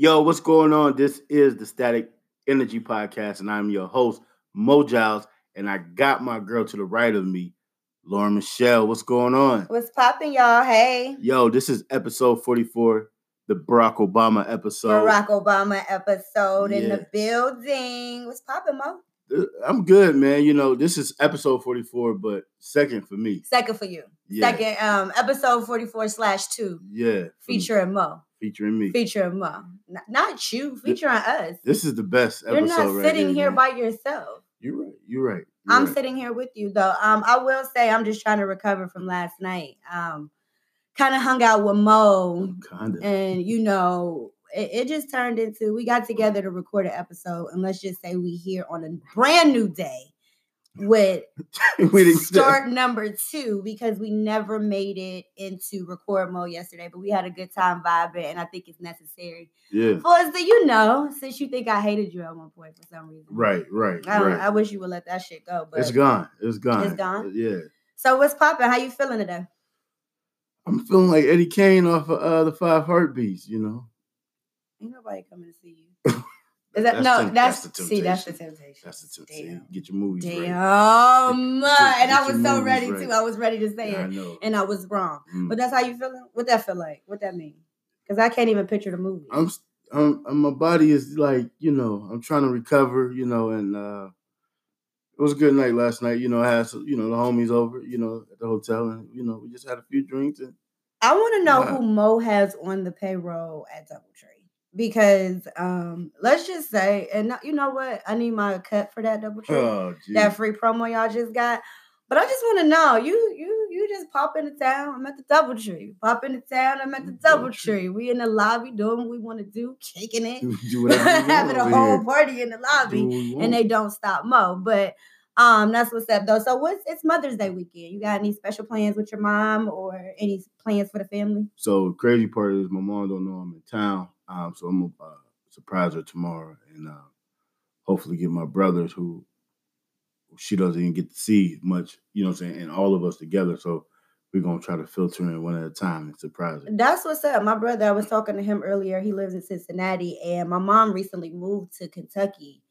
Yo, what's going on? This is the Static Energy Podcast, and I'm your host, Mo Giles, and I got my girl to the right of me, Lauren Michelle. What's going on? What's popping, y'all? Hey. Yo, this is episode 44, the Barack Obama episode. Barack Obama episode in the building. What's popping, Mo? Uh, I'm good, man. You know, this is episode 44, but second for me. Second for you. Yeah. Second, um, episode 44 slash 2, Yeah. featuring Mo. Featuring me. Featuring Mo. N- not you, featuring us. This is the best episode. You're not right sitting here man. by yourself. You're right. You're right. You're I'm right. sitting here with you though. Um, I will say I'm just trying to recover from last night. Um, kind of hung out with Mo, Kinda. and you know, it, it just turned into we got together to record an episode, and let's just say we here on a brand new day with start number two because we never made it into record mode yesterday, but we had a good time vibing, and I think it's necessary Yeah. for us to, you know, since you think I hated you at one point for some reason. Right. Right. I, right. I wish you would let that shit go, but it's gone. It's gone. It's gone? Yeah. So what's popping? How you feeling today? I'm feeling like Eddie Kane off of uh, the Five Heartbeats. You know. Ain't nobody coming to see you. Is that That's no? temp- that's, that's the see, that's the temptation. temptation. That's the Damn. get your movies Damn, right. and I was so ready right. to. I was ready to say Yeah, I it, know. and I was wrong. Mm. But that's how you feeling. What that feel like? What that mean? Because I can't even picture the movie. I'm, I'm, I'm- my body is like, you know, I'm trying to recover, you know, and uh it was a good night last night. You know, I had some, you know, the homies over, you know, at the hotel, and you know, we just had a few drinks and I want to know Wow. who Mo has on the payroll at DoubleTree because um, let's just say, and not- you know what? I need my cut for that DoubleTree. oh, that free promo y'all just got. But I just want to know, you you you just pop into town. I'm at the DoubleTree Pop into town. I'm at the DoubleTree. DoubleTree. We in the lobby doing what we want to do, kicking it, do whatever you want having a whole here. party in the lobby, and they don't stop Mo. But um, that's what's up though. So what's it's Mother's Day weekend? You got any special plans with your mom or any plans for the family? So crazy part is my mom don't know I'm in town. Um, so I'm gonna uh, surprise her tomorrow and uh, hopefully get my brothers who she doesn't even get to see much, you know what I'm saying, and all of us together. So we're gonna try to filter in one at a time and surprise her. That's what's up. My brother, I was talking to him earlier. He lives in Cincinnati, and my mom recently moved to Kentucky,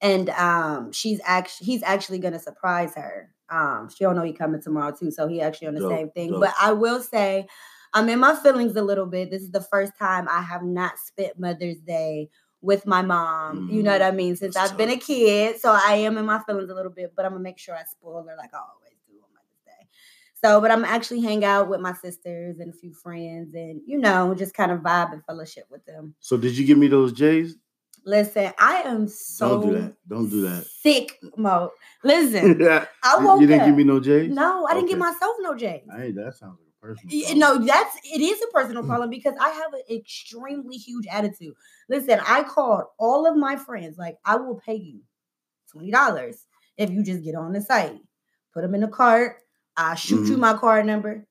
and um, she's actually he's actually gonna surprise her. Um, she don't know he coming tomorrow too, so he actually on the Dope, same thing. dope. But I will say, I'm in my feelings a little bit. This is the first time I have not spent Mother's Day with my mom. You know Mhm. what I mean? Since That's I've been a kid, so I am in my feelings a little bit. But I'm gonna make sure I spoil her like I always do on Mother's Day. So, but I'm actually hang out with my sisters and a few friends, and you know, just kind of vibe and fellowship with them. So did you give me those J's? Listen, I am so Don't do that. Don't do that. sick, mode. Listen, yeah. I woke you didn't up. give me no J's? no, I didn't give myself no J's. Hey, that sounds personal. Problem. No, that's it is a personal Mm. problem because I have an extremely huge attitude. Listen, I called all of my friends, like, I will pay you $20 if you just get on the site. Put them in the cart. I shoot you Mhm. my card number.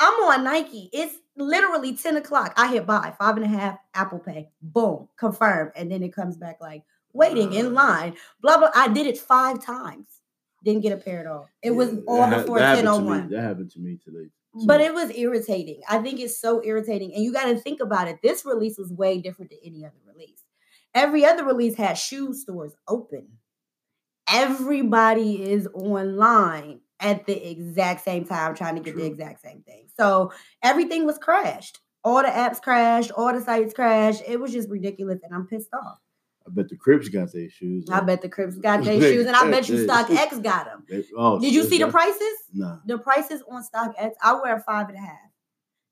I'm on Nike. It's literally 10 o'clock. I hit buy five and a half Apple Pay. Boom, confirm. And then it comes back like waiting in line. Blah blah. I did it five times. Didn't get a pair at all. It was all that ha- before that happened to 1001 That happened to me today. But it was irritating. I think it's so irritating. And you got to think about it. This release was way different than any other release. Every other release had shoe stores open. Everybody is online at the exact same time trying to get the exact same thing. So everything was crashed. All the apps crashed, all the sites crashed. It was just ridiculous. And I'm pissed off. I bet the Crips got their shoes. I bet the Crips got their shoes, and I bet you StockX got them. They- oh, Did you see the prices? Nah. the prices on StockX, I wear five and a half.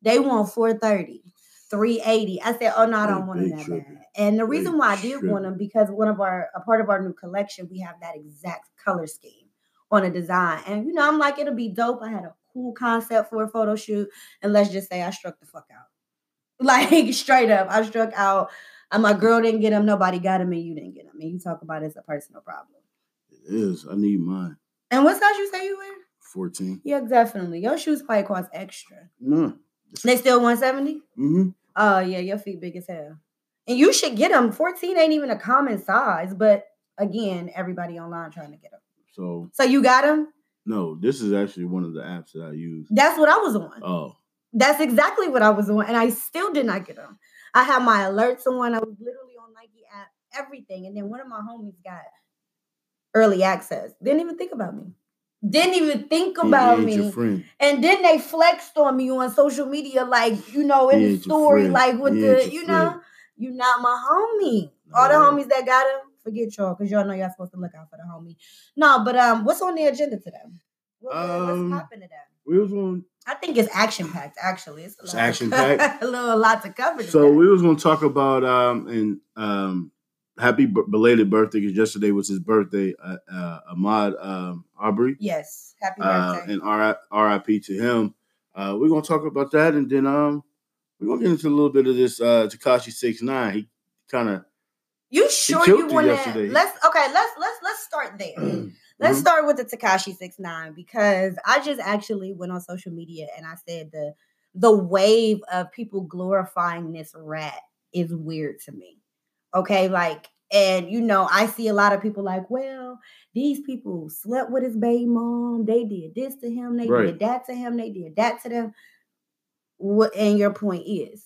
They want 430, 380. I said, oh no, I don't want them that tripping. bad. And the They reason why I did want them because one of our a part of our new collection, we have that exact color scheme on a design. And you know, I'm like, it'll be dope. I had a cool concept for a photo shoot. And let's just say I struck the fuck out. Like straight up. I struck out. And my girl didn't get them, nobody got them, and you didn't get them. And you talk about it as a personal problem. It is. I need mine. And what size you say you wear? 14. Yeah, definitely. Your shoes probably cost extra. No. They still 170? Mm-hmm. Oh yeah, your feet big as hell. And you should get them. 14 ain't even a common size, but again, everybody online trying to get them. So So you got them? no, this is actually one of the apps that I use. That's what I was on. Oh, That's exactly what I was on, and I still did not get them. I had my alerts on. I was literally on Nike app, everything. And then one of my homies got early access. Didn't even think about me. Didn't even think about me. And then they flexed on me on social media, like, you know, in He the story, like with He the, you know, you not my homie. All the homies that got him, forget y'all, because y'all know y'all supposed to look out for the homie. No, but um, what's on the agenda today? What- Um, what's happening today? We was on I think it's action packed. Actually, it's, a It's lot action-packed? a little lot to cover. So today. we was going to talk about um and um happy b- belated birthday because yesterday was his birthday. Uh, uh, Ahmaud um, Arbery yes, happy uh, birthday. and R- R.I.P. to him. Uh, we're gonna talk about that and then um we're gonna get into a little bit of this uh Tekashi Six Nine. He kind of you sure you want to? Let's okay. Let's let's let's start there. Let's Mhm. start with the Tekashi Six Nine because I just actually went on social media and I said the the wave of people glorifying this rat is weird to me. Okay, like, and you know, I see a lot of people like, well, these people slept with his baby mom, they did this to him, they Right. did that to him, they did that to them. What and your point is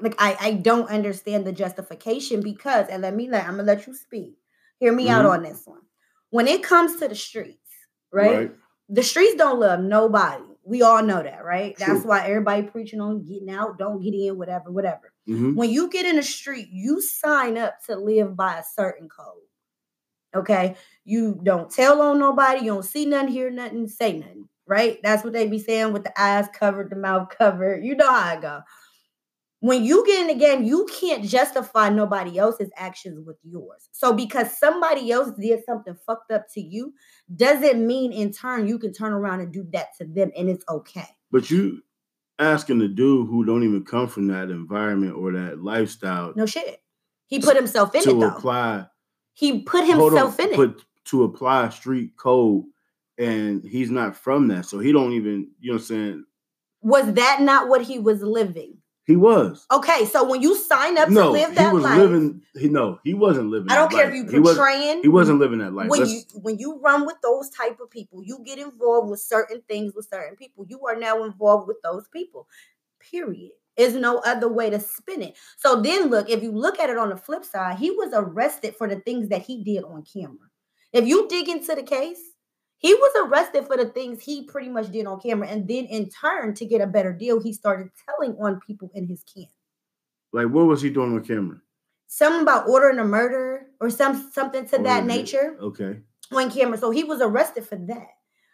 like I, I don't understand the justification because and let me let I'm gonna let you speak. Hear me out Mhm. on this one. When it comes to the streets, right? The streets don't love nobody. We all know that, right? That's why everybody preaching on getting out, don't get in, whatever, whatever. hmm When you get in the street, you sign up to live by a certain code. Okay. You don't tell on nobody, you don't see nothing, hear nothing, say nothing. Right? That's what they be saying with the eyes covered, the mouth covered. You know how I go. When you get in the game, you can't justify nobody else's actions with yours. So because somebody else did something fucked up to you, doesn't mean in turn you can turn around and do that to them and it's okay. But you asking the dude who don't even come from that environment or that lifestyle No shit. He put himself in it to though. apply He put hold on, himself in it. to apply street code and he's not from that. So he don't even, you know what I'm saying? Was that not what he was living? He was. Okay, so when you sign up to No, live he that was life, living he no, he wasn't living I don't that care life. if you he wasn't, portraying. he wasn't living that life. when Let's- you when you run with those type of people, you get involved with certain things with certain people. You are now involved with those people. Period. There's no other way to spin it. So then look, if you look at it on the flip side, he was arrested for the things that he did on camera. If you dig into the case, he was arrested for the things he pretty much did on camera. And then in turn, to get a better deal, he started telling on people in his camp. like what was he doing on camera? Something about ordering a murder or some something to that Or- nature. Okay. on camera. So he was arrested for that.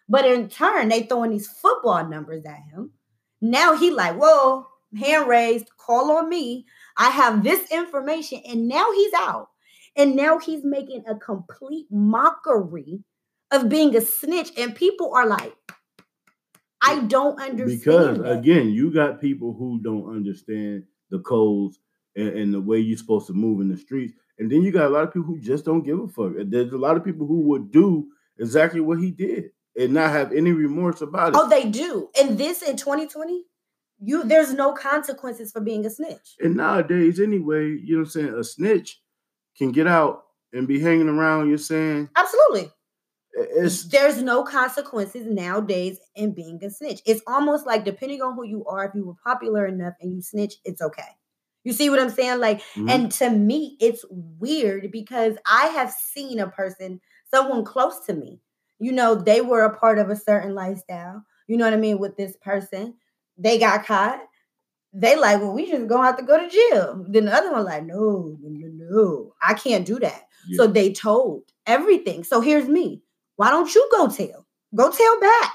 But in turn, they throwing these football numbers at him. Now he like, whoa, hand raised, call on me. I have this information. And now he's out. And now he's making a complete mockery of being a snitch. And people are like, I don't understand. Because that. again, you got people who don't understand the codes and, and the way you're supposed to move in the streets. And then you got a lot of people who just don't give a fuck. There's a lot of people who would do exactly what he did and not have any remorse about it. Oh, they do. And this in 2020, you there's no consequences for being a snitch. And nowadays, anyway, you know what I'm saying? A snitch can get out and be hanging around. You're saying Absolutely. It's there's no consequences nowadays in being a snitch. It's almost like depending on who you are, if you were popular enough and you snitch, it's okay. You see what I'm saying? Like, Mhm. and to me, it's weird because I have seen a person, someone close to me, you know, they were a part of a certain lifestyle, you know what I mean, with this person. They got caught. They like, well, we just gonna have to go to jail. Then the other one, like, no, no, no, no, I can't do that. yeah. So they told everything. So here's me. Why don't you go tell? Go tell back.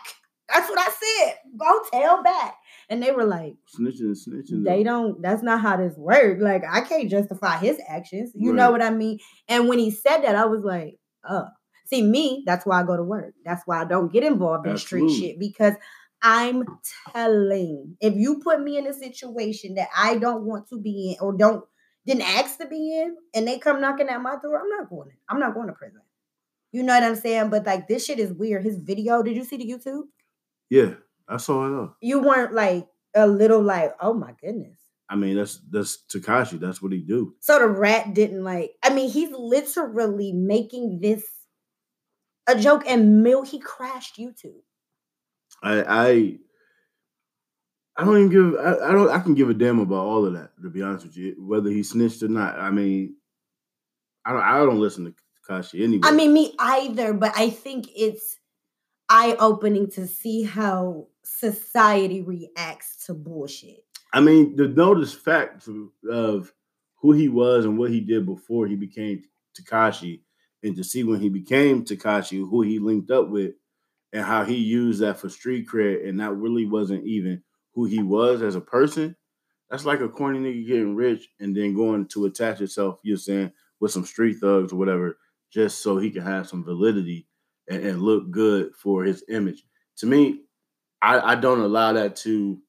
That's what I said. Go tell back. And they were like, snitching and snitching. they don't, that's not how this works. Like, I can't justify his actions. You know what I mean? And when he said that, I was like, oh. See, me, that's why I go to work. That's why I don't get involved in street shit because I'm telling. If you put me in a situation that I don't want to be in or don't didn't ask to be in, and they come knocking at my door, I'm not going. In. I'm not going to prison. You know what I'm saying? But like this shit is weird. His video, did you see the YouTube? Yeah, I saw it all. You weren't like a little like, oh my goodness. I mean, that's that's Tekashi. That's what he do. So the rat didn't like. I mean, he's literally making this a joke, and Mill he crashed YouTube. I I I don't even give. I, I, don't. I can give a damn about all of that. To be honest with you, whether he snitched or not. I mean, I don't. I don't listen to Tekashi anyway. I mean, me either. But I think it's eye opening to see how society reacts to bullshit. I mean, the notice fact of who he was and what he did before he became Tekashi, and to see when he became Tekashi, who he linked up with, and how he used that for street cred, and that really wasn't even who he was as a person. That's like a corny nigga getting rich and then going to attach itself, you're saying, with some street thugs or whatever, just so he can have some validity and, and look good for his image. To me, I, I don't allow that to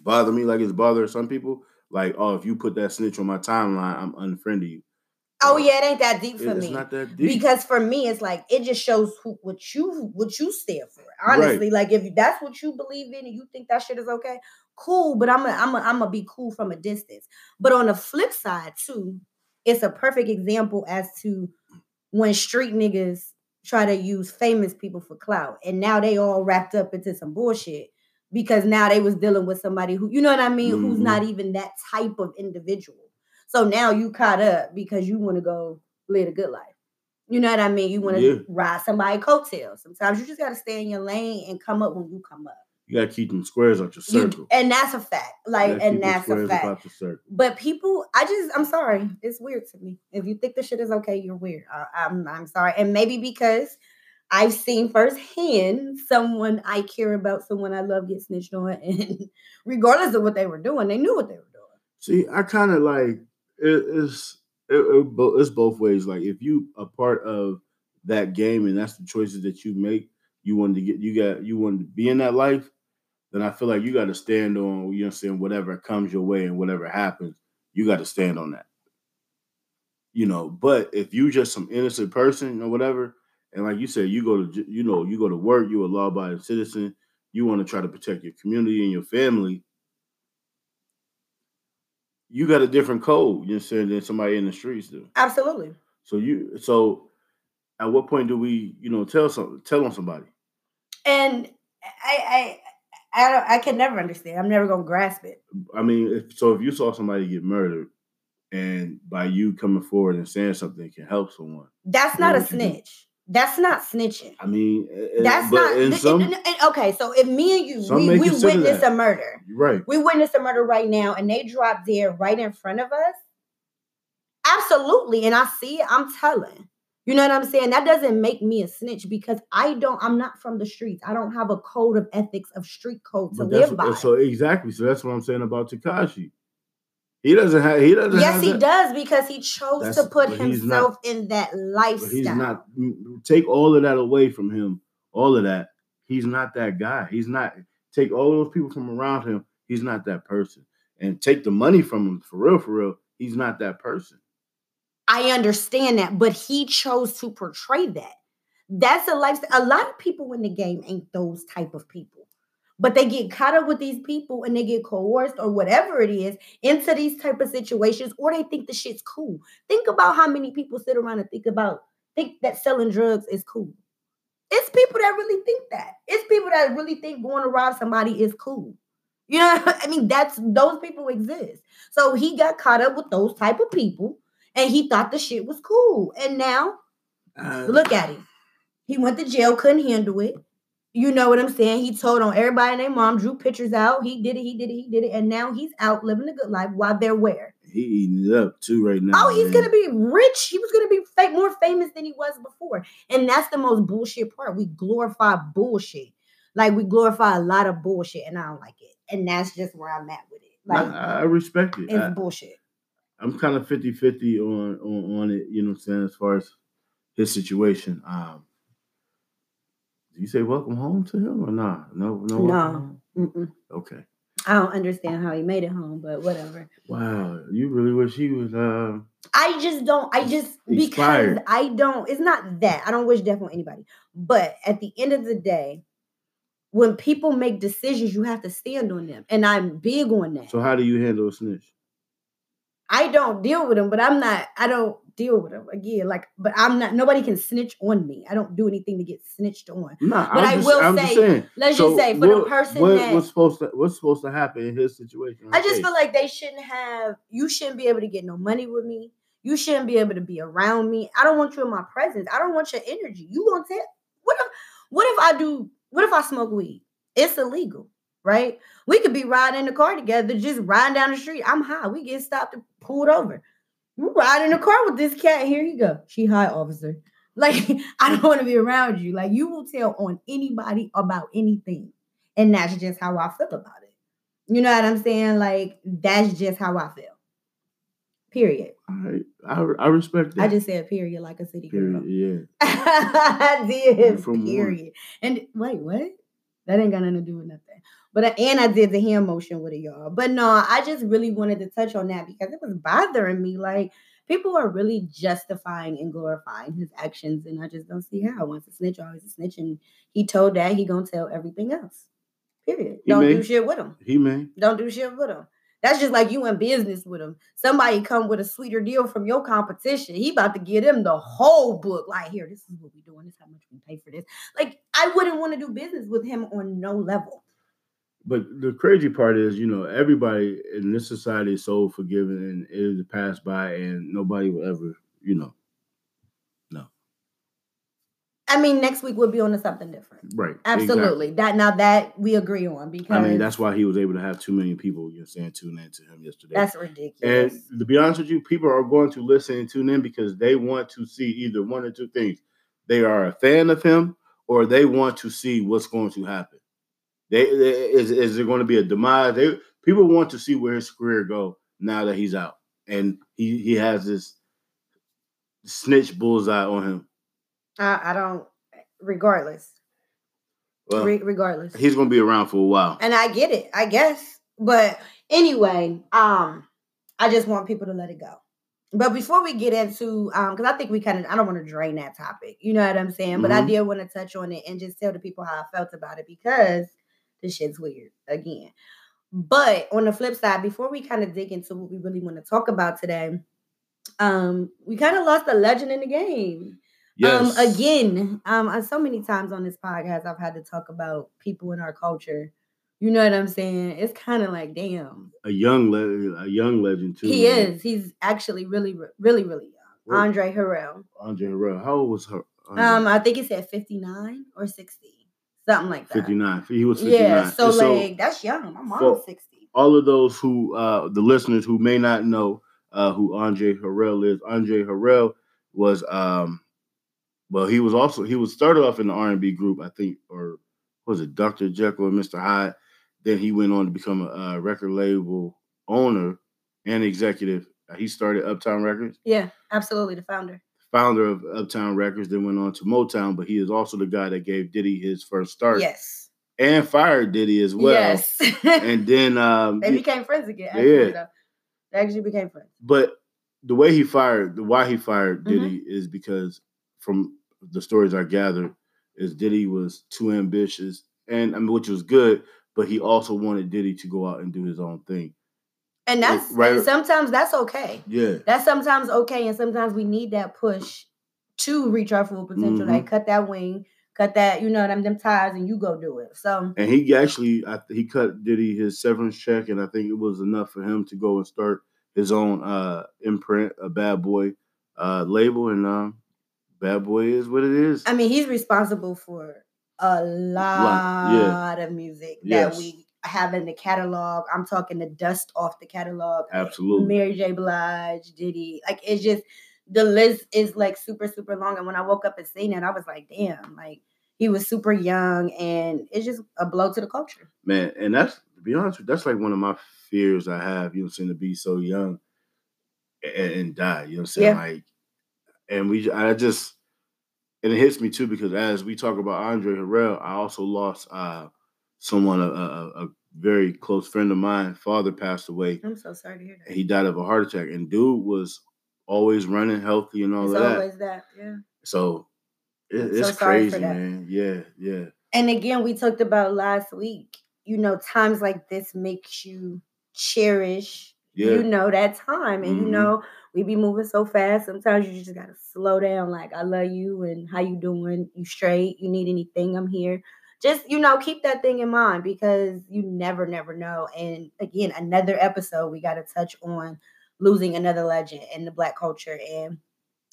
bother me like it's bothering some people. Like, oh, if you put that snitch on my timeline, I'm unfriending you. Oh yeah, it ain't that deep for it's me. It's not that deep. Because for me, it's like it just shows who, what you what you stand for. Honestly, right. like if that's what you believe in and you think that shit is okay, cool. But I'm a, I'm a, I'm gonna be cool from a distance. But on the flip side too, it's a perfect example as to when street niggas try to use famous people for clout, and now they all wrapped up into some bullshit because now they was dealing with somebody who you know what I mean, mm-hmm. who's not even that type of individual. So now you caught up because you want to go live a good life. You know what I mean? You want to yeah. ride somebody coattails. Sometimes you just got to stay in your lane and come up when you come up. You gotta keep them squares out your circle. You, and that's a fact. Like, and that's a fact. But people, I just, I'm sorry. It's weird to me. If you think the shit is okay, you're weird. I, I'm, I'm sorry. And maybe because I've seen firsthand someone I care about, someone I love get snitched on, and regardless of what they were doing, they knew what they were doing. See, I kind of like it, it's it, it, it's both ways. Like if you a part of that game and that's the choices that you make, you want to get you got you want to be in that life, then I feel like you got to stand on you know saying whatever comes your way and whatever happens, you got to stand on that. You know, but if you just some innocent person or whatever, and like you said, you go to you know you go to work, you're a law-abiding citizen, you want to try to protect your community and your family you got a different code, you know, saying than somebody in the streets do. Absolutely. So you so at what point do we, you know, tell some tell on somebody? And I I I don't I can never understand. I'm never gonna grasp it. I mean, if, so if you saw somebody get murdered and by you coming forward and saying something can help someone. That's not a snitch. That's not snitching. I mean, eh, eh, that's not. Some, okay, so if me and you, we, we witness a murder, right? We witness a murder right now, and they drop dead right in front of us. Absolutely, and I see it. I'm telling. You know what I'm saying? That doesn't make me a snitch because I don't. I'm not from the streets. I don't have a code of ethics of street code to live by. So exactly. So that's what I'm saying about Tekashi. He doesn't have. He doesn't. Yes, he that. does because he chose That's, to put himself not, in that lifestyle. He's not. Take all of that away from him. All of that. He's not that guy. He's not. Take all those people from around him. He's not that person. And take the money from him for real. For real. He's not that person. I understand that, but he chose to portray that. That's a lifestyle. A lot of people in the game ain't those type of people but they get caught up with these people and they get coerced or whatever it is into these type of situations or they think the shit's cool think about how many people sit around and think about think that selling drugs is cool it's people that really think that it's people that really think going to rob somebody is cool you know i mean that's those people exist so he got caught up with those type of people and he thought the shit was cool and now uh, look at him he went to jail couldn't handle it you know what I'm saying? He told on everybody and their mom, drew pictures out. He did it, he did it, he did it. And now he's out living a good life while they're where? He eating it up too right now. Oh, he's man. gonna be rich. He was gonna be more famous than he was before. And that's the most bullshit part. We glorify bullshit. Like we glorify a lot of bullshit, and I don't like it. And that's just where I'm at with it. Like I, I respect it. It's I, bullshit. I'm kind of 50-50 on, on on it, you know what I'm saying, as far as his situation. Um do you say welcome home to him or not? No, no, no. Okay. I don't understand how he made it home, but whatever. Wow, you really wish he was. Uh, I just don't. I just expired. because I don't. It's not that I don't wish death on anybody, but at the end of the day, when people make decisions, you have to stand on them, and I'm big on that. So how do you handle a snitch? I don't deal with them, but I'm not. I don't deal with them again. Like, but I'm not. Nobody can snitch on me. I don't do anything to get snitched on. Nah, But I'm I will say. Let's So just say for what- the person what, that what's supposed to what's supposed to happen in his situation? I just Okay. feel like they shouldn't have. You shouldn't be able to get no money with me. You shouldn't be able to be around me. I don't want you in my presence. I don't want your energy. You gonna tell? What if? What if I do? What if I smoke weed? It's illegal, right? We could be riding in the car together, just riding down the street. I'm high. We get stopped and pulled over. You ride in the car with this cat. Here you go. She high, officer. Like I don't want to be around you. Like you will tell on anybody about anything, and that's just how I feel about it. You know what I'm saying? Like that's just how I feel. Period. All right. I, I respect that. I just said period like a city girl. Period. Yeah. I did. From one. period. And wait, what? That ain't got nothing to do with nothing. But and I did the hand motion with it, y'all. But no, I just really wanted to touch on that because it was bothering me. Like people are really justifying and glorifying his actions, and I just don't see how. Once a snitch, always a snitch, and he told that he gonna tell everything else. Period. He don't do shit with him. He may. Don't do shit with him. That's just like you in business with him. Somebody come with a sweeter deal from your competition. He about to give them the whole book. Like, here, this is what we're doing. This is how much we pay for this. Like, I wouldn't want to do business with him on no level. But the crazy part is, you know, everybody in this society is so forgiving and it is passed by and nobody will ever, you know. I mean, next week we'll be on to something different. Right. exactly. Absolutely. That now that we agree on because I mean, that's why he was able to have two million people, you know, saying tune in to him yesterday. that's ridiculous. And to be honest with you, people are going to listen and tune in because they want to see either one or two things. They are a fan of him or they want to see what's going to happen. They, they- is, is there going to be a demise? They people want to see where his career go now that he's out. And he, he has this snitch bullseye on him. I, I don't regardless. Well, Re- regardless. he's going to be around for a while. and I get it, I guess. But anyway, um, I just want people to let it go. But before we get into, um, because I think we kind of, I don't want to drain that topic. You know what I'm saying? But I Mhm. did want to touch on it and just tell the people how I felt about it because this shit's weird again. But on the flip side, before we kind of dig into what we really want to talk about today, um, we kind of lost a legend in the game. Yes. Um, again, um, so many times on this podcast, I've had to talk about people in our culture. You know what I'm saying? It's kind of like, damn, a young le- a young legend too. he man. is. He's actually really, really, really young. What- Andre Harrell. Andre Harrell. How old was her? Um, I think he said 59 or 60, something like that. 59. He was 59. Yeah, so, And like that's young. My mom's for- 60. all of those who uh the listeners who may not know uh who Andre Harrell is, Andre Harrell was um well he was also he was started off in the R&B group, I think, or was it Dr. Jekyll and Mr. Hyde? Then he went on to become a, uh record label owner and executive. He started Uptown Records, Yeah, absolutely. The founder. founder of Uptown Records, then went on to Motown, but he is also the guy that gave Diddy his first start Yes. and fired Diddy as well. yes. And then um they became friends again. Yeah. Actually, though. They actually became friends. but the way he fired, the why he fired Mhm. Diddy is because from the stories I gathered, is Diddy was too ambitious, and I mean, which was good, but he also wanted Diddy to go out and do his own thing. And Like, that's right- and sometimes that's okay. Yeah, That's sometimes okay, and sometimes we need that push to reach our full potential. Mhm. Like cut that wing, cut that, you know, them them ties, and you go do it. So and he actually, I, he cut Diddy his severance check, and I think it was enough for him to go and start his own uh imprint, a Bad Boy uh label, and um, Bad Boy is what it is. I mean, he's responsible for a lot, yeah. of music Yes. that we have in the catalog. I'm talking the dust off the catalog. Absolutely. Mary J. Blige, Diddy. Like it's just the list is like super, super long. And when I woke up and seen it, I was like, damn, like he was super young and it's just a blow to the culture. man and that's to be honest with you, that's like one of my fears i have you know saying to be so young and, and die you know what i'm saying Yeah. like and we i just and it hits me too because as we talk about andre harrell i also lost uh someone a, a, a very close friend of mine father passed away I'm so sorry to hear that. and he died of a heart attack and dude was always running healthy and all It's that always that. Yeah. so it, I'm so it's crazy man yeah yeah And again, we talked about last week, you know, times like this makes you cherish Yeah. You know that time, and you Mhm. know we be moving so fast. Sometimes you just gotta slow down. Like I love you, and how you doing? You straight? You need anything? I'm here. Just you know, keep that thing in mind because you never, never know. And again, another episode we got to touch on losing another legend in the black culture, and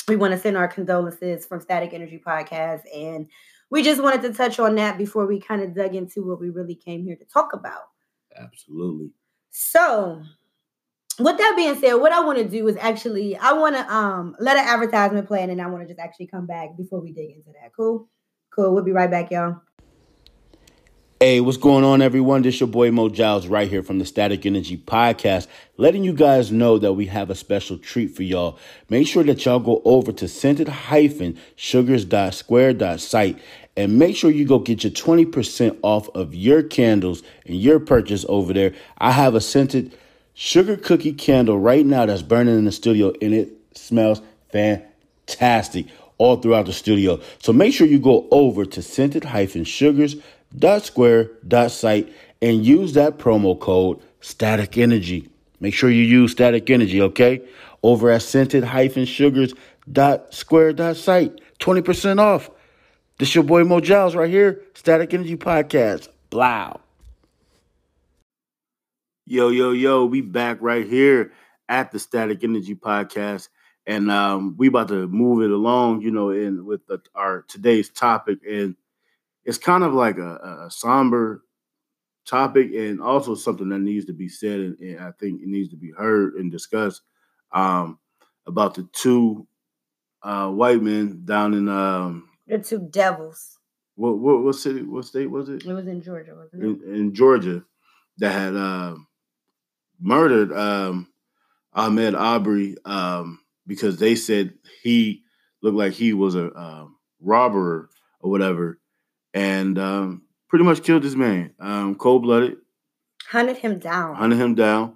we want to send our condolences from Static Energy Podcast, and we just wanted to touch on that before we kind of dug into what we really came here to talk about. Absolutely. So, with that being said, what I want to do is actually I want to um let an advertisement play, and I want to just actually come back before we dig into that. Cool, cool. We'll be right back, y'all. Hey, what's going on, everyone? This your boy Mo Giles right here from the Static Energy Podcast, letting you guys know that we have a special treat for y'all. Make sure that y'all go over to scented hyphen sugars.square.site and make sure you go get your 20% off of your candles and your purchase over there. I have a scented sugar cookie candle right now that's burning in the studio and it smells fantastic all throughout the studio. So make sure you go over to scented-sugars.square.site and use that promo code Static Energy. Make sure you use Static Energy, okay? Over at scented-sugars.square.site. 20% off. This your boy Mo Giles right here, Static Energy Podcast. Blow. Yo, yo, yo, we back right here at the Static Energy Podcast. And um, we about to move it along, you know, in with the, our today's topic. And it's kind of like a, a somber topic and also something that needs to be said and, and I think it needs to be heard and discussed um, about the two uh, white men down in um, The two devils. what, what what city what state was it It was in Georgia, wasn't it? in, in Georgia that had uh, murdered um, Ahmaud Arbery um, because they said he looked like he was a um, robber or whatever, and um, pretty much killed this man, um, cold blooded, Hunted him down. hunted him down.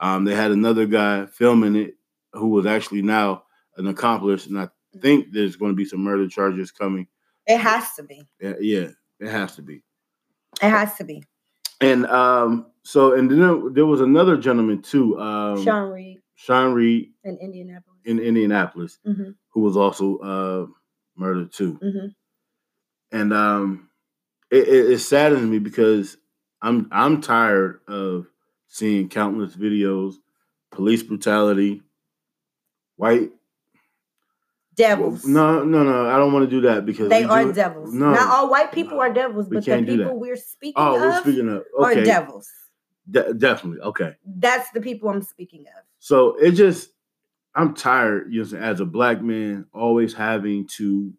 Um, they had another guy filming it who was actually now an accomplice, and I think there's going to be some murder charges coming. It has to be. Yeah, yeah, it has to be. It has to be. And um, so, and then there- was another gentleman too, um, Sean Reed Sean Reed in Indianapolis. in Indianapolis, hmm who was also uh, murdered too. hmm And um, it, it, it saddens me because I'm I'm tired of seeing countless videos, police brutality, white. Devils. No, no, no. I don't want to do that because They are do- devils. No, Not all white people No. are devils, but the can't do that. people we're speaking Oh, of we're speaking of are devils. De- definitely okay. That's the people I'm speaking of. So it just, I'm tired, you know, as a black man, always having to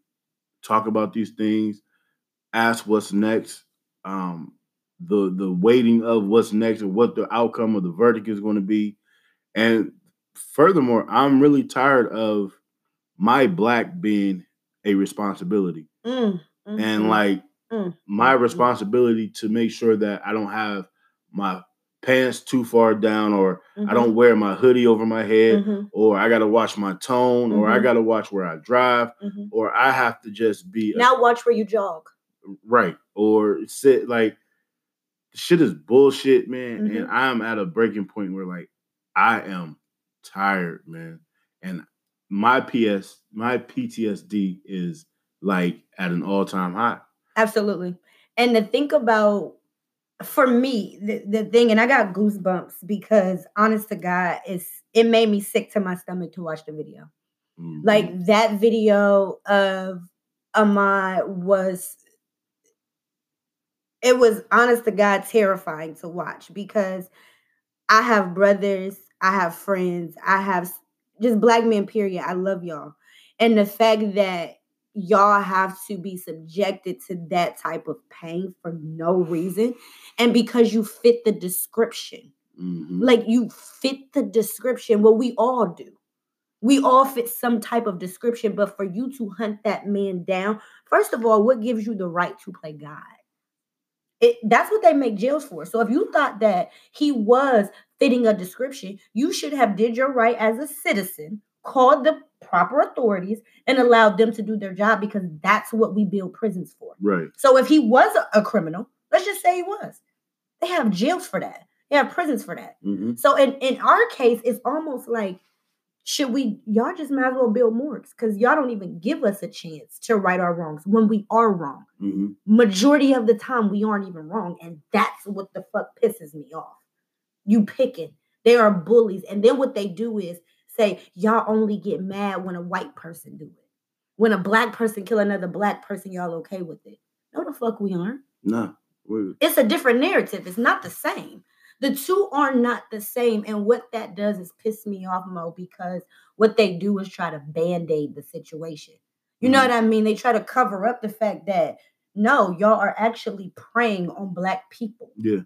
talk about these things, ask what's next, um, the the waiting of what's next and what the outcome of the verdict is going to be, and furthermore, I'm really tired of my black being a responsibility Mm, mm, and mm. like mm, my mm, mm. responsibility to make sure that I don't have my pants too far down or I Mhm, don't wear my hoodie over my head mhm, or I got to watch my tone or I Mhm. got to watch where I drive mhm. or I have to just be a- Now watch where you jog. right or sit like shit is bullshit man Mhm. and I'm at a breaking point where like I am tired man and my PS my PTSD is like at an all-time high Absolutely. And to think about for me, the, the thing, and I got goosebumps because honest to God, it's it made me sick to my stomach to watch the video. Mhm. Like that video of Ahmaud was it was honest to God terrifying to watch because I have brothers, I have friends, I have just black men, period. I love y'all. And the fact that y'all have to be subjected to that type of pain for no reason. And because you fit the description. Mhm. like you fit the description what we all do. We all fit some type of description but for you to hunt that man down first of all what gives you the right to play god? It, that's what they make jails for. So if you thought that he was fitting a description you should have did your right as a citizen called the proper authorities and allowed them to do their job because that's what we build prisons for right so if he was a, criminal, let's just say he was, they have jails for that. They have prisons for that. Mhm. So in in our case, it's almost like should we y'all just might as well build morgues because y'all don't even give us a chance to right our wrongs when we are wrong. Mhm. Majority of the time we aren't even wrong, and that's what the fuck pisses me off. You picking. They are bullies, and then what they do is say y'all only get mad when a white person do it. When a black person kill another black person, y'all okay with it? No, the fuck we aren't. Nah. It's a different narrative. It's not the same. The two are not the same. And what that does is piss me off, Mo, because what they do is try to band aid the situation. You know Mhm. what I mean? They try to cover up the fact that no, y'all are actually preying on black people. Yeah.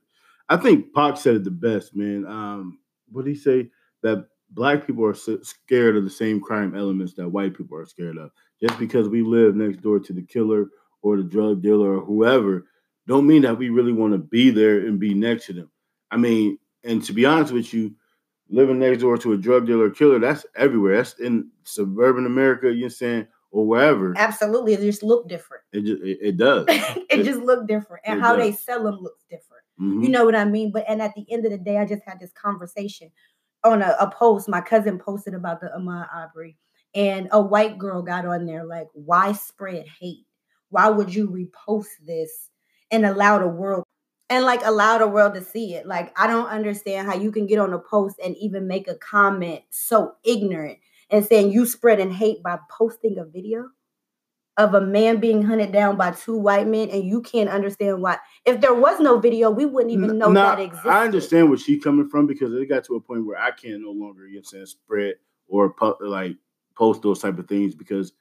I think Pac said it the best, man. Um, what did he say? That black people are scared of the same crime elements that white people are scared of. Just because we live next door to the killer or the drug dealer or whoever, don't mean that we really want to be there and be next to them. I mean, and to be honest with you, living next door to a drug dealer or killer, that's everywhere. That's in suburban America, you know saying, or wherever. Absolutely. It just look different. It just it, it does. it just look different. And it how they sell them looks different. Mhm. You know what I mean? But and at the end of the day, I just had this conversation on a, a post. My cousin posted about the Ahmaud Arbery, and a white girl got on there like, "Why spread hate? Why would you repost this and allow the world and like allow the world to see it? Like, I don't understand how you can get on a post and even make a comment so ignorant and saying you spreading hate by posting a video." Of a man being hunted down by two white men, and you can't understand why. If there was no video, we wouldn't even know nah, that existed. I understand where she's coming from because it got to a point where I can't no longer, you know, saying, spread or pu- like post those type of things because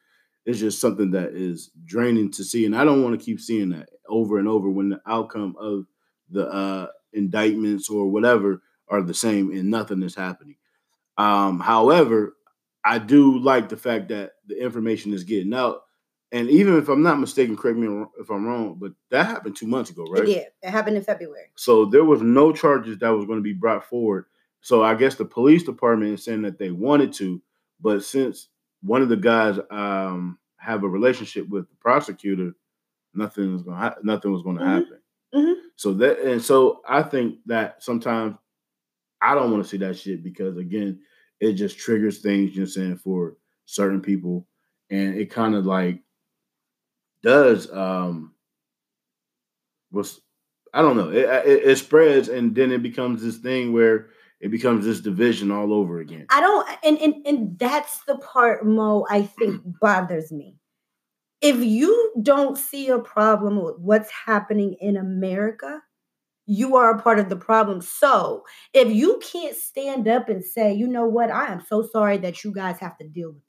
it's just something that is draining to see, and I don't want to keep seeing that over and over when the outcome of the uh, indictments or whatever are the same and nothing is happening. Um, however, I do like the fact that the information is getting out. And even if I'm not mistaken, correct me if I'm wrong, but that happened two months ago, right? It did. It happened in February. So there was no charges that was going to be brought forward. So I guess the police department is saying that they wanted to, but since one of the guys um, have a relationship with the prosecutor, nothing was going to ha- nothing was going to Mhm. happen. Mhm. So that and so I think that sometimes I don't want to see that shit because again, it just triggers things. You know, saying for certain people, and it kind of like does um was I don't know. It, it, it spreads and then it becomes this thing where it becomes this division all over again. I don't, and, and and that's the part, Mo, I think bothers me. If you don't see a problem with what's happening in America, you are a part of the problem. So if you can't stand up and say, you know what, I am so sorry that you guys have to deal with.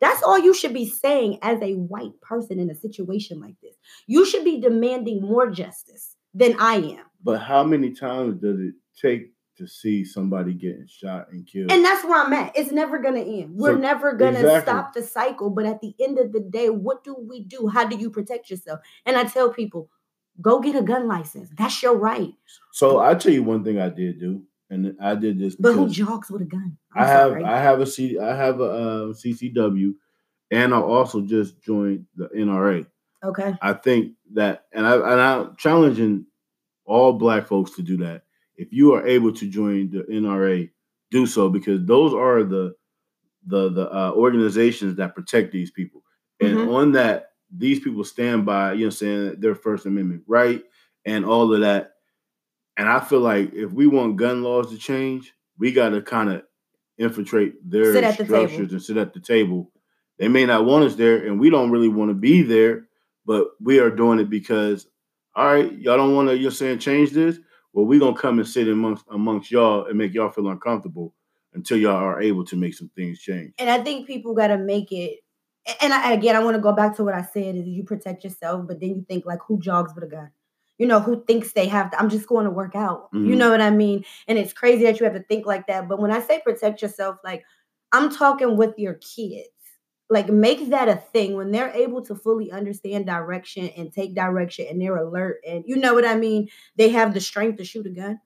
That's all you should be saying as a white person in a situation like this. You should be demanding more justice than I am. But how many times does it take to see somebody getting shot and killed? And that's where I'm at. It's never gonna end. We're So- never gonna exactly. stop the cycle. But at the end of the day, what do we do? How do you protect yourself? And I tell people, go get a gun license. That's your right. so I'll tell you one thing I did do, and I did this But who jogs with a gun? I'm I have sorry. I have a C I have a uh, CCW, and I also just joined the NRA. okay. I think that, and I and I'm challenging all black folks to do that. If you are able to join the NRA, do so because those are the the the uh, organizations that protect these people, and Mhm. on that, these people stand by. You know, saying their First Amendment right and all of that. And I feel like if we want gun laws to change, we got to kind of infiltrate their at the structures and sit at the table. They may not want us there, and we don't really want to be there, but we are doing it because, all right, y'all don't want to. You're saying change this. Well, we're gonna come and sit amongst amongst y'all and make y'all feel uncomfortable until y'all are able to make some things change. And I think people gotta make it. And I, again, I want to go back to what I said: is you protect yourself, but then you think like, who jogs with a gun? You know, who thinks they have? To, I'm just going to work out. You Mhm. know what I mean? And it's crazy that you have to think like that. But when I say protect yourself, like I'm talking with your kids. Like make that a thing when they're able to fully understand direction and take direction and they're alert and you know what I mean? They have the strength to shoot a gun.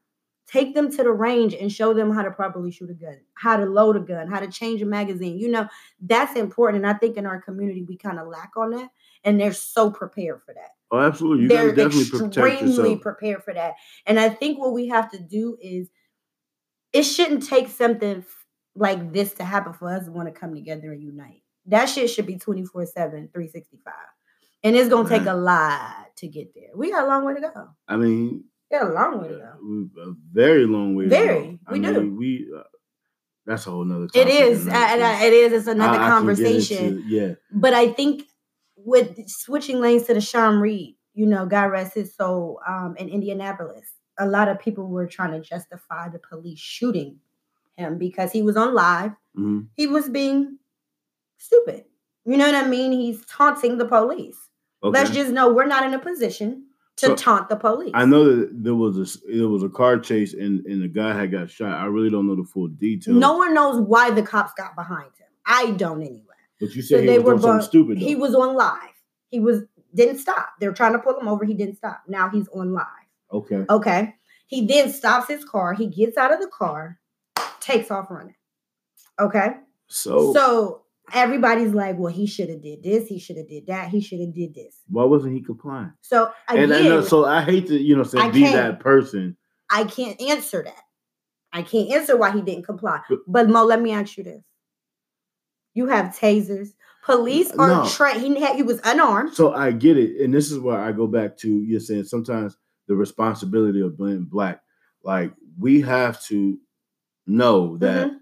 Take them to the range and show them how to properly shoot a gun, how to load a gun, how to change a magazine. You know, that's important. And I think in our community we kind of lack on that. And they're so prepared for that. Oh, absolutely. You They're extremely prepared for that. And I think what we have to do is it shouldn't take something like this to happen for us to want to come together and unite. That shit should be 24 7, 365. And it's going to take a lot to get there. We got a long way to go. I mean, We got a long way to go. a very long way. to Very. We mean, do. We. Uh, that's a whole nother. It is. I- and I- it is. It's another I- conversation. into- yeah. But I think with switching lanes to the Sean Reed, you know, God rest his soul, um, in Indianapolis, a lot of people were trying to justify the police shooting him because he was on live. Mhm. He was being stupid. You know what I mean? He's taunting the police. Let's just know we're not in a position to So, taunt the police. I know that there was a there was a car chase and and the guy had got shot. I really don't know the full details. No one knows why the cops got behind him. I don't anyway. But you So said he they was were doing bu- stupid. Though. He was on live. He was didn't stop. They're trying to pull him over. He didn't stop. Now he's on live. okay. Okay. He then stops his car. He gets out of the car, takes off running. Okay. So, So everybody's like, well, he should have did this. He should have did that. He should have did this. why wasn't he complying? So again, and uh, so I hate to you know say I be that person. I can't answer that. I can't answer why he didn't comply. But- But Mo, let me ask you this. You have tasers. Police are No. trained. He had he was unarmed. So I get it, and this is where I go back to you're saying sometimes the responsibility of being black. Like we have to know that Mhm.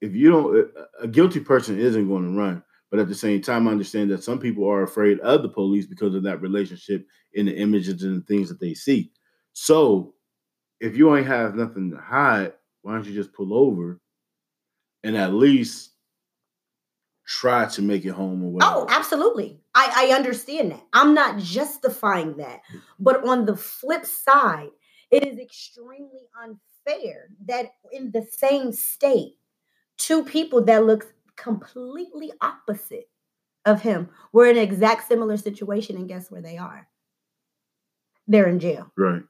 if you don't, a- a guilty person isn't going to run. But at the same time, I understand that some people are afraid of the police because of that relationship in the images and the things that they see. So if you ain't have nothing to hide, why don't you just pull over and at least try to make it home or whatever? Oh, absolutely. I, I understand that. I'm not justifying that. But on the flip side, it is extremely unfair that in the same state, two people that look completely opposite of him were in an exact similar situation, and guess where they are? They're in jail. Right.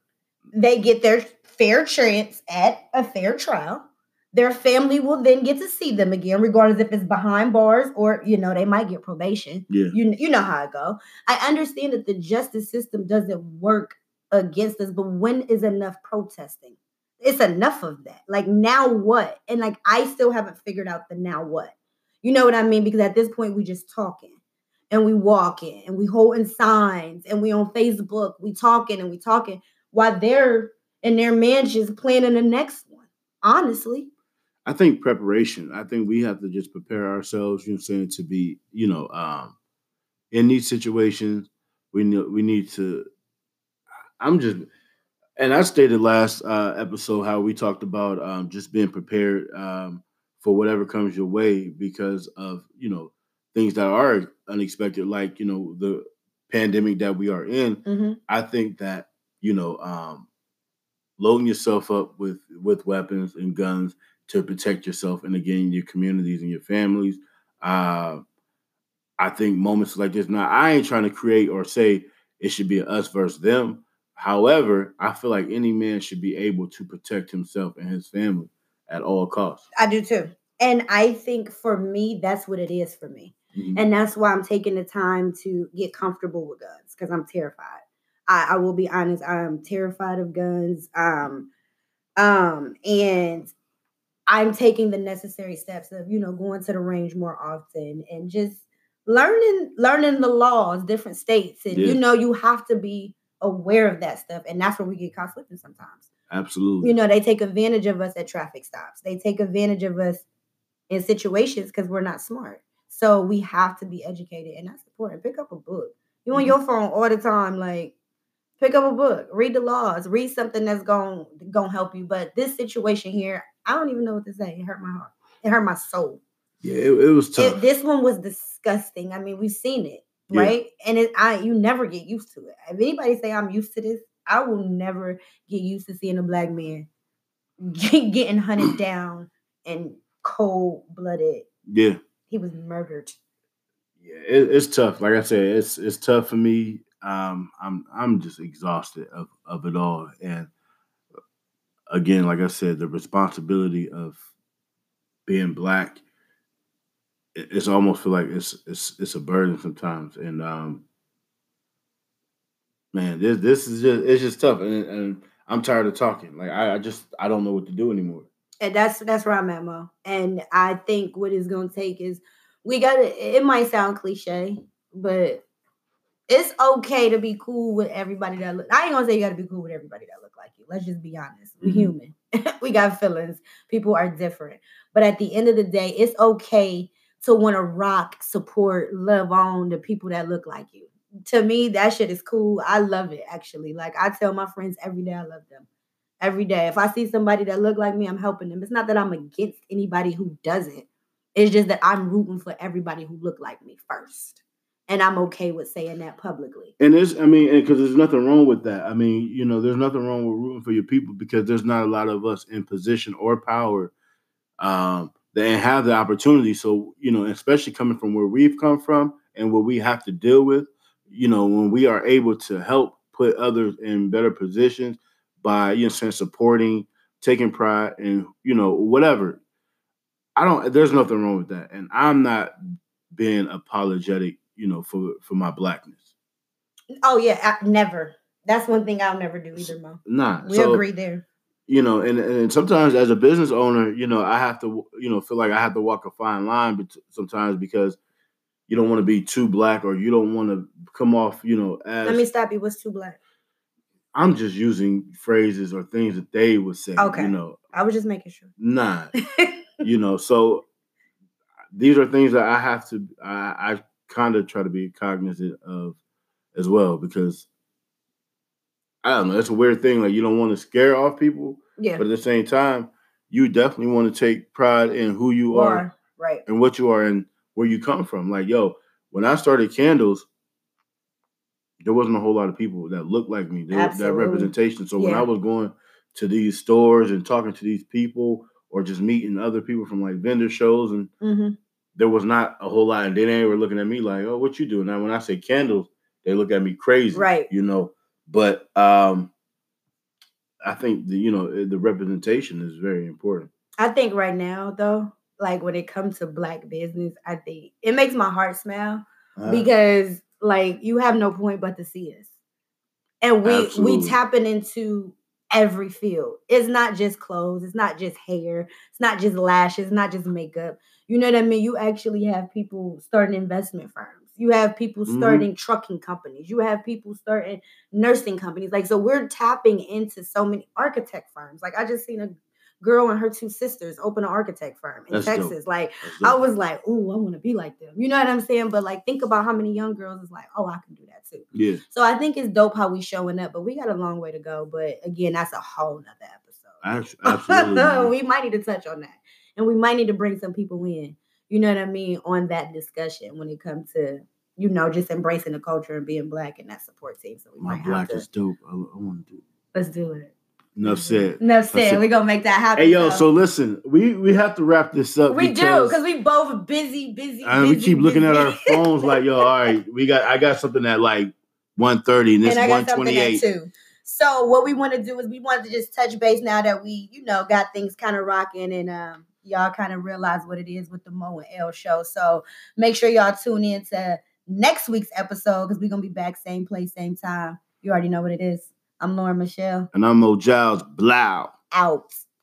They get their fair chance at a fair trial. Their family will then get to see them again, regardless if it's behind bars or you know they might get probation Yeah. you you know how it go. I understand that the justice system doesn't work against us, but when is enough protesting? It's enough of that. Like now what? And like I still haven't figured out the now what. You know what I mean? Because at this point we just talking and we walking and we holding signs and we on Facebook, we talking and we talking while they're in their mansions planning the next one. Honestly. I think preparation. I think we have to just prepare ourselves, you know I'm saying, to be, you know, um, in these situations, we need we need to I'm just and I stated last uh episode how we talked about um just being prepared um for whatever comes your way because of, you know, things that are unexpected, like, you know, the pandemic that we are in. Mm-hmm. I think that you know, um, loading yourself up with with weapons and guns to protect yourself and again your communities and your families. Uh, I think moments like this. Now, I ain't trying to create or say it should be us versus them. However, I feel like any man should be able to protect himself and his family at all costs. I do too. And I think for me, that's what it is for me. Mhm. And that's why I'm taking the time to get comfortable with guns because I'm terrified. I, I will be honest, I'm terrified of guns. Um, um, and I'm taking the necessary steps of, you know, going to the range more often and just learning learning the laws, different states. And Yeah. you know, you have to be aware of that stuff. And that's where we get caught slipping sometimes Absolutely. you know they take advantage of us at traffic stops they take advantage of us in situations because we're not smart so we have to be educated and that's important pick up a book you on Mhm. your phone all the time like pick up a book read the laws read something that's going going to help you but this situation here i don't even know what to say it hurt my heart it hurt my soul yeah, it, it was tough. it, this one was disgusting i mean we've seen it Yeah. right and it i you never get used to it if anybody say i'm used to this i will never get used to seeing a black man get, getting hunted down and cold-blooded yeah. he was murdered Yeah, it, it's tough. Like I said, it's it's tough for me. Um, I'm I'm just exhausted of of it all, and again, like I said, the responsibility of being black, it's almost feel like it's it's it's a burden sometimes, and um, Man, this this is just it's just tough, and, and I'm tired of talking. Like I, I just I don't know what to do anymore. And that's that's where I'm at, Mo. And I think what it's gonna take is we gotta. It might sound cliche, but it's okay to be cool with everybody that look. I ain't gonna say you gotta be cool with everybody that look like you. Let's just be honest. We're Mhm. human. we got feelings. People are different. But at the end of the day, it's okay to want to rock, support, love on the people that look like you. To me, that shit is cool. I love it actually. Like I tell my friends every day I love them. Every day. If I see somebody that look like me, I'm helping them. It's not that I'm against anybody who doesn't. It's just that I'm rooting for everybody who look like me first. And I'm okay with saying that publicly. And there's, I mean, because there's nothing wrong with that. I mean, you know, there's nothing wrong with rooting for your people because there's not a lot of us in position or power um, that have the opportunity. So, you know, especially coming from where we've come from and what we have to deal with, you know, when we are able to help put others in better positions by, you know, saying supporting, taking pride, and you know, whatever. I don't. There's nothing wrong with that, and I'm not being apologetic, you know, for for my blackness. Oh yeah, I, never. That's one thing I'll never do either, Mo. Nah, We so, agree there. you know and, and sometimes as a business owner you know i have to you know feel like i have to walk a fine line bet- sometimes because you don't want to be too black or you don't want to come off you know as Let me stop you. What's too black? i'm just using phrases or things that they would say Okay. you know I was just making sure. nah you know so these are things that i have to i, I kind of try to be cognizant of as well because i don't know it's a weird thing like you don't want to scare off people yeah. but at the same time, you definitely want to take pride in who you are Or, right. and what you are and where you come from. Like, yo, when I started candles, there wasn't a whole lot of people that looked like me. There, that representation. So when I was going to these stores and talking to these people or just meeting other people from like vendor shows and hmm there was not a whole lot and then they were looking at me like, oh, what you doing? Now when I say candles, they look at me crazy. Right. You know. But um I think the you know eh, the representation is very important. I think right now, though, like when it comes to black business, I think it makes my heart smile Uh, because like you have no point but to see us. And we Absolutely. we tapping into every field. It's not just clothes, it's not just hair, it's not just lashes, it's not just makeup. You know what I mean? You actually have people starting investment firms. You have people Mhm. starting trucking companies. You have people starting nursing companies. Like so we're tapping into so many architect firms. Like I just seen a girl and her two sisters open an architect firm in That's dope. Texas. Like I was like, "Ooh, I want to be like them." You know what I'm saying? But like, think about how many young girls is like, "Oh, I can do that too." yeah, So I think it's dope how we showing up, but we got a long way to go. But again, that's a whole nother episode. abs- absolutely. we might need to touch on that, and we might need to bring some people in. You know what I mean on that discussion when it comes to you know just embracing the culture and being black and that support team. So we My might black have is dope. I, I want to do. It let's do it. Enough said. Enough That's said. We're gonna make that happen. Hey yo, so listen, we we have to wrap this up. we do because because we both busy, busy. and we busy, keep looking at our phones like, yo, all right, we got I got something at like 130 and this and I one got something at two. So what we want to do is we wanted to just touch base now that we, you know, got things kind of rocking and um y'all kind of realize what it is with the Mo and L show. So make sure y'all tune in to next week's episode because we're gonna be back same place, same time. You already know what it is. I'm Lauren Michelle. And I'm Mo Giles Blau. Out.